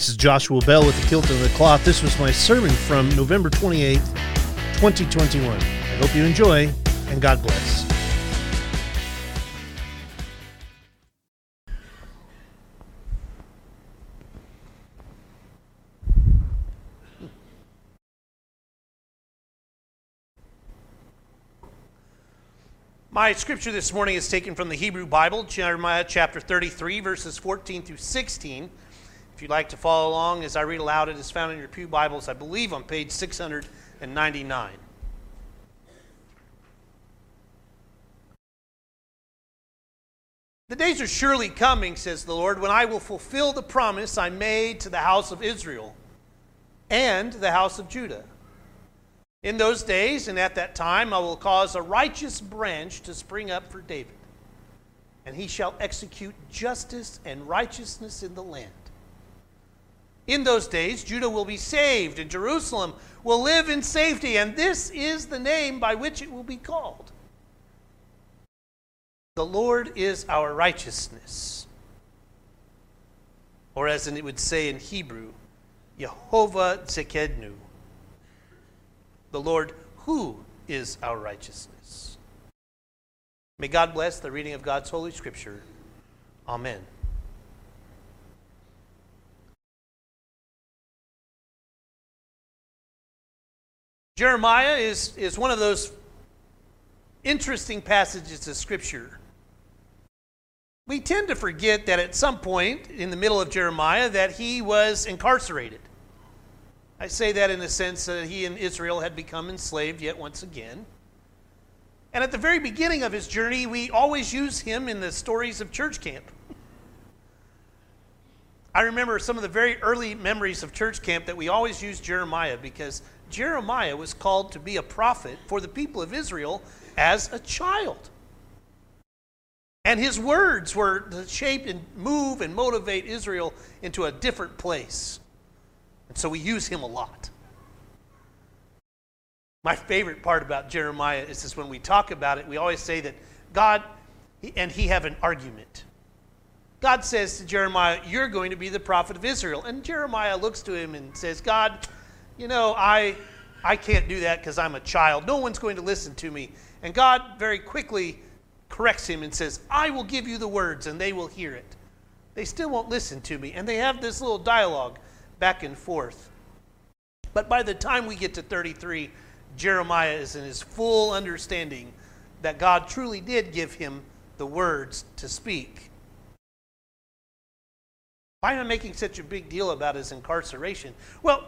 This is Joshua Bell with the Kilt and the Cloth. This was my sermon from November 28th, 2021. I hope you enjoy, and God bless. My scripture this morning is taken from the Hebrew Bible, Jeremiah chapter 33, verses 14 through 16. If you'd like to follow along as I read aloud, it is found in your Pew Bibles, I believe, on page 699. The days are surely coming, says the Lord, when I will fulfill the promise I made to the house of Israel and the house of Judah. In those days and at that time, I will cause a righteous branch to spring up for David, and he shall execute justice and righteousness in the land. In those days, Judah will be saved, and Jerusalem will live in safety, and this is the name by which it will be called The Lord is our righteousness. Or as it would say in Hebrew, Yehovah Tsidkenu. the Lord who is our righteousness. May God bless the reading of God's Holy Scripture. Amen. Jeremiah is, is one of those interesting passages of Scripture. We tend to forget that at some point in the middle of Jeremiah that he was incarcerated. I say that in the sense that he and Israel had become enslaved yet once again. And at the very beginning of his journey, we always use him in the stories of church camp. I remember some of the very early memories of church camp that we always used Jeremiah because Jeremiah was called to be a prophet for the people of Israel as a child. And his words were to shape and move and motivate Israel into a different place. And so we use him a lot. My favorite part about Jeremiah is this when we talk about it, we always say that God and he have an argument. God says to Jeremiah, You're going to be the prophet of Israel. And Jeremiah looks to him and says, God, you know, I, I can't do that because I'm a child. No one's going to listen to me. And God very quickly corrects him and says, I will give you the words and they will hear it. They still won't listen to me. And they have this little dialogue back and forth. But by the time we get to 33, Jeremiah is in his full understanding that God truly did give him the words to speak. Why am I making such a big deal about his incarceration? Well,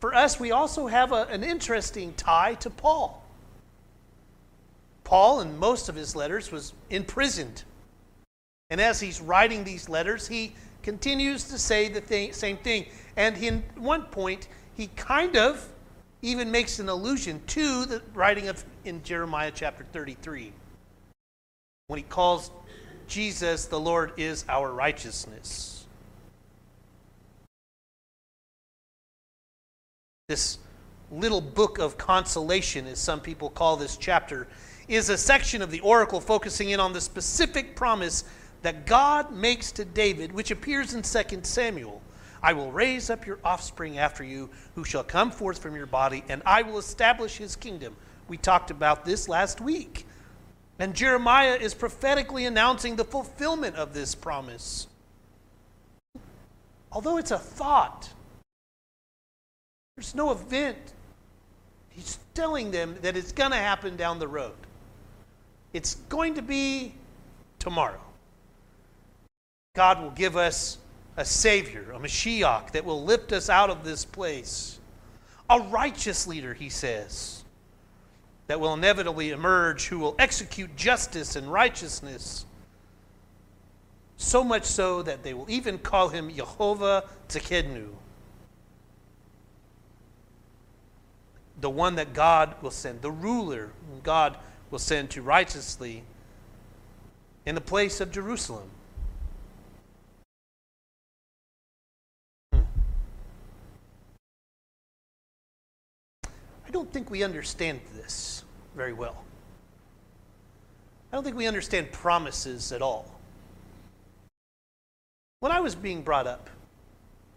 for us, we also have a, an interesting tie to Paul. Paul, in most of his letters, was imprisoned. And as he's writing these letters, he continues to say the same thing. And in one point, he kind of even makes an allusion to the writing of in Jeremiah chapter 33 when he calls Jesus the Lord is our righteousness. This little book of consolation, as some people call this chapter, is a section of the oracle focusing in on the specific promise that God makes to David, which appears in 2 Samuel. I will raise up your offspring after you, who shall come forth from your body, and I will establish his kingdom. We talked about this last week. And Jeremiah is prophetically announcing the fulfillment of this promise. Although it's a thought, there's no event. He's telling them that it's going to happen down the road. It's going to be tomorrow. God will give us a Savior, a Mashiach, that will lift us out of this place. A righteous leader, he says, that will inevitably emerge, who will execute justice and righteousness. So much so that they will even call him Yehovah Tsidkenu, the one that God will send, the ruler God will send to righteously in the place of Jerusalem. Hmm. I don't think we understand this very well. I don't think we understand promises at all. When I was being brought up,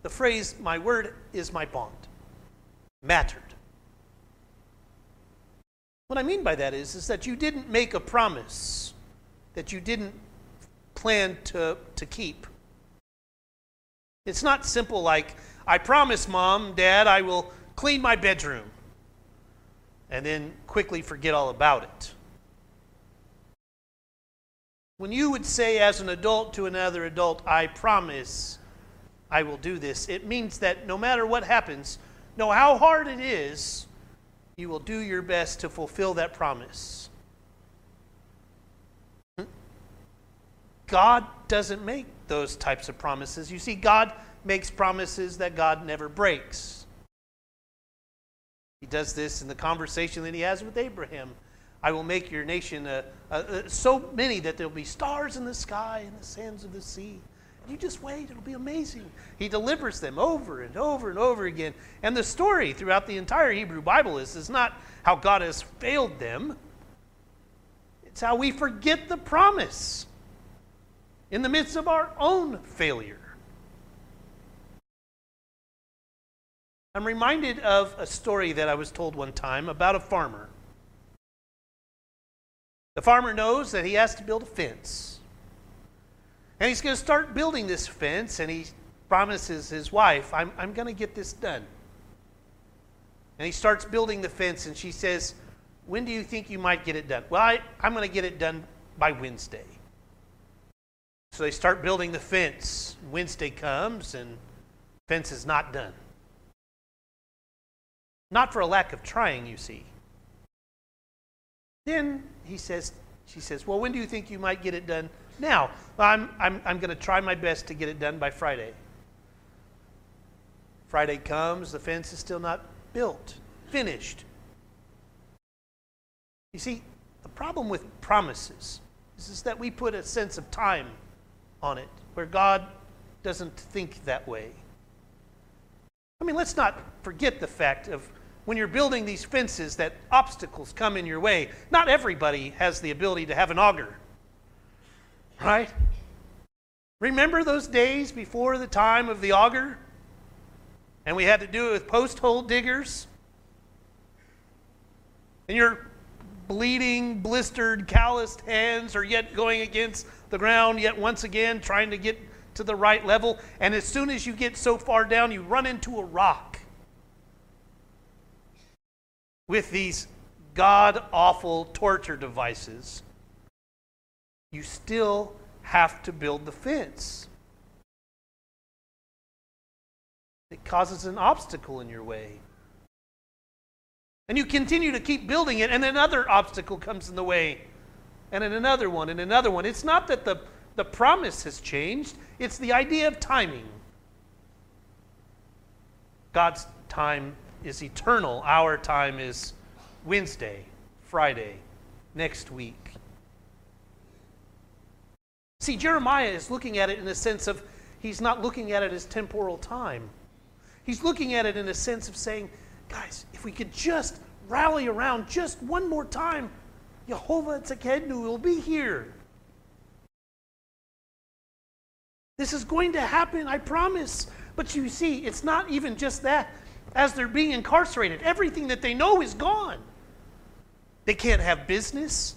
the phrase, my word is my bond, mattered. What I mean by that is, is that you didn't make a promise that you didn't plan to, to keep. It's not simple like, I promise, mom, dad, I will clean my bedroom, and then quickly forget all about it. When you would say as an adult to another adult, I promise I will do this, it means that no matter what happens, no how hard it is, you will do your best to fulfill that promise. God doesn't make those types of promises. You see, God makes promises that God never breaks. He does this in the conversation that he has with Abraham. I will make your nation a, a, a, so many that there'll be stars in the sky and the sands of the sea. You just wait, it'll be amazing. He delivers them over and over and over again. And the story throughout the entire Hebrew Bible is, is not how God has failed them, it's how we forget the promise in the midst of our own failure. I'm reminded of a story that I was told one time about a farmer. The farmer knows that he has to build a fence. And he's going to start building this fence, and he promises his wife, I'm, I'm going to get this done. And he starts building the fence, and she says, When do you think you might get it done? Well, I, I'm going to get it done by Wednesday. So they start building the fence. Wednesday comes, and fence is not done. Not for a lack of trying, you see. Then he says, she says, Well, when do you think you might get it done? Now, I'm, I'm, I'm going to try my best to get it done by Friday. Friday comes, the fence is still not built, finished. You see, the problem with promises is, is that we put a sense of time on it, where God doesn't think that way. I mean, let's not forget the fact of when you're building these fences that obstacles come in your way. Not everybody has the ability to have an auger. Right? Remember those days before the time of the auger? And we had to do it with post hole diggers? And your bleeding, blistered, calloused hands are yet going against the ground, yet once again trying to get to the right level. And as soon as you get so far down, you run into a rock with these god awful torture devices you still have to build the fence. It causes an obstacle in your way. And you continue to keep building it, and another obstacle comes in the way, and then another one, and another one. It's not that the, the promise has changed, it's the idea of timing. God's time is eternal, our time is Wednesday, Friday, next week. See, Jeremiah is looking at it in the sense of he's not looking at it as temporal time. He's looking at it in a sense of saying, guys, if we could just rally around just one more time, Jehovah Tsidkenu will be here. This is going to happen, I promise. But you see, it's not even just that. As they're being incarcerated, everything that they know is gone. They can't have business.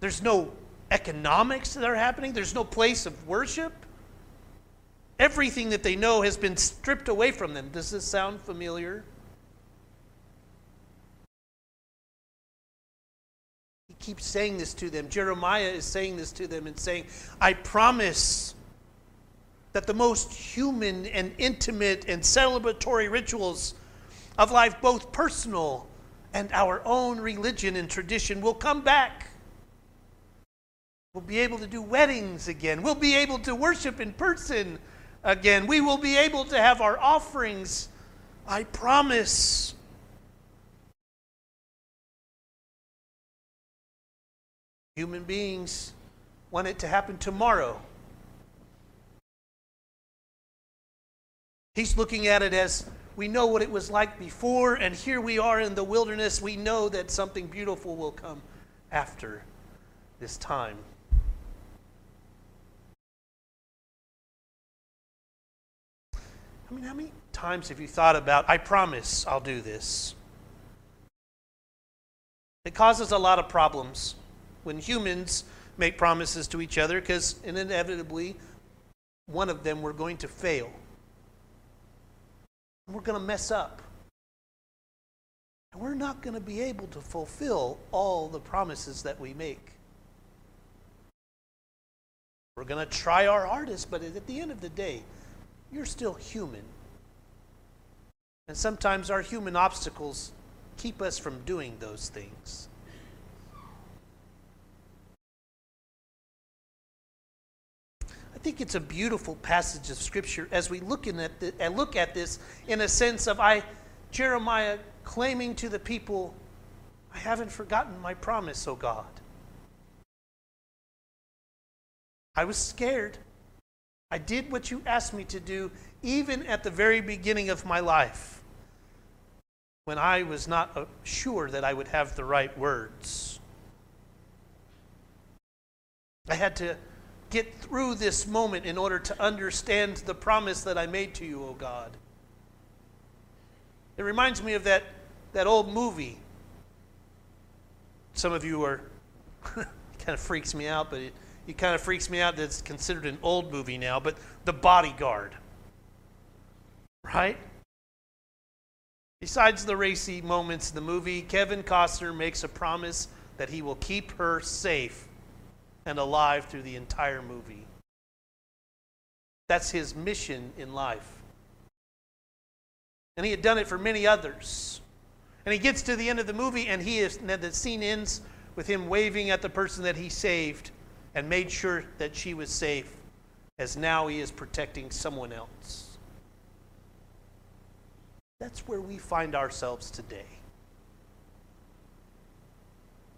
There's no economics that are happening. There's no place of worship. Everything that they know has been stripped away from them. Does this sound familiar? He keeps saying this to them. Jeremiah is saying this to them and saying, I promise that the most human and intimate and celebratory rituals of life, both personal and our own religion and tradition, will come back. We'll be able to do weddings again. We'll be able to worship in person again. We will be able to have our offerings. I promise. Human beings want it to happen tomorrow. He's looking at it as we know what it was like before, and here we are in the wilderness. We know that something beautiful will come after this time. I mean, how many times have you thought about, I promise I'll do this? It causes a lot of problems when humans make promises to each other because inevitably one of them we're going to fail. We're going to mess up. And we're not going to be able to fulfill all the promises that we make. We're going to try our hardest, but at the end of the day, you're still human. And sometimes our human obstacles keep us from doing those things. I think it's a beautiful passage of Scripture as we look, in at the, uh, and look at this in a sense of I, Jeremiah claiming to the people, I haven't forgotten my promise, O God. I was scared. I did what you asked me to do, even at the very beginning of my life, when I was not uh, sure that I would have the right words. I had to get through this moment in order to understand the promise that I made to you, O God. It reminds me of that, that old movie. Some of you are, kind of freaks me out, but it, it kind of freaks me out that it's considered an old movie now, but The Bodyguard. Right? Besides the racy moments in the movie, Kevin Costner makes a promise that he will keep her safe and alive through the entire movie. That's his mission in life. And he had done it for many others. And he gets to the end of the movie, and he is, and the scene ends with him waving at the person that he saved and made sure that she was safe, as now he is protecting someone else. That's where we find ourselves today.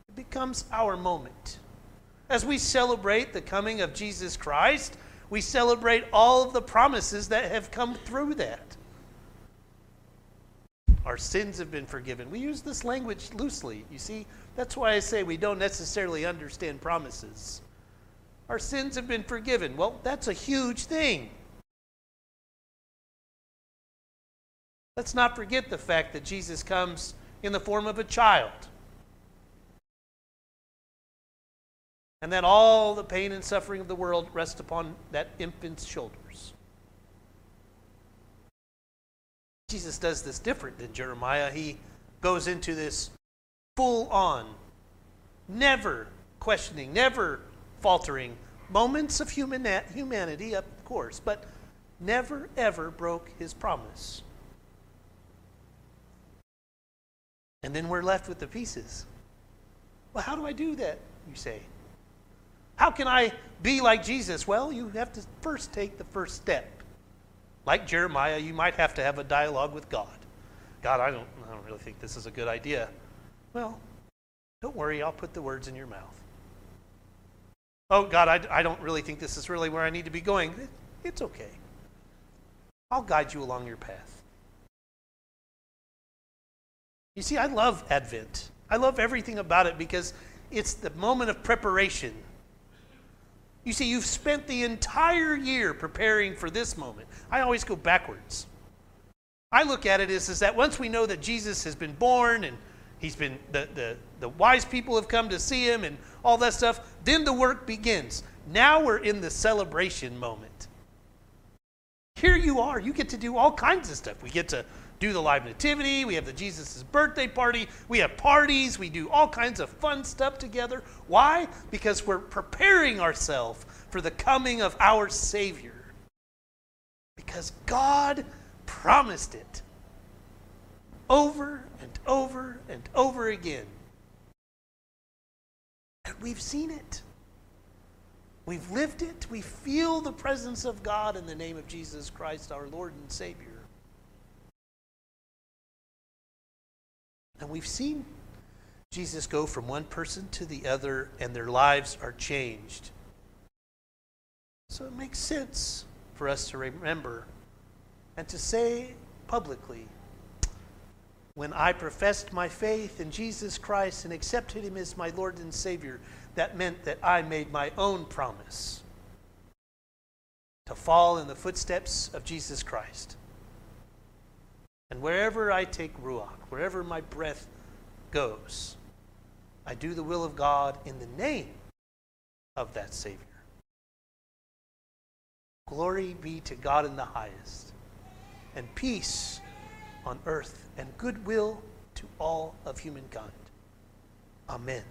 It becomes our moment. As we celebrate the coming of Jesus Christ, we celebrate all of the promises that have come through that. Our sins have been forgiven. We use this language loosely. You see, that's why I say we don't necessarily understand promises. Our sins have been forgiven. Well, that's a huge thing. Let's not forget the fact that Jesus comes in the form of a child. And that all the pain and suffering of the world rests upon that infant's shoulders. Jesus does this different than Jeremiah. He goes into this full on, never questioning, never faltering, moments of human, humanity, of course, but never ever broke his promise. And then we're left with the pieces. Well, how do I do that, you say? How can I be like Jesus? Well, you have to first take the first step. Like Jeremiah, you might have to have a dialogue with God. God, I don't, I don't really think this is a good idea. Well, don't worry, I'll put the words in your mouth oh, God, I, I don't really think this is really where I need to be going. It, it's okay. I'll guide you along your path. You see, I love Advent. I love everything about it because it's the moment of preparation. You see, you've spent the entire year preparing for this moment. I always go backwards. I look at it as, is that once we know that Jesus has been born and he's been the, the, the wise people have come to see him and all that stuff. Then the work begins. Now we're in the celebration moment. Here you are. You get to do all kinds of stuff. We get to do the live nativity. We have the Jesus' birthday party. We have parties. We do all kinds of fun stuff together. Why? Because we're preparing ourselves for the coming of our Savior. Because God promised it over and over and over again. We've seen it. We've lived it. We feel the presence of God in the name of Jesus Christ, our Lord and Savior. And we've seen Jesus go from one person to the other, and their lives are changed. So it makes sense for us to remember and to say publicly when I professed my faith in Jesus Christ and accepted him as my Lord and Savior, that meant that I made my own promise to fall in the footsteps of Jesus Christ. And wherever I take Ruach, wherever my breath goes, I do the will of God in the name of that Savior. Glory be to God in the highest, and peace on earth, and goodwill to all of humankind. Amen.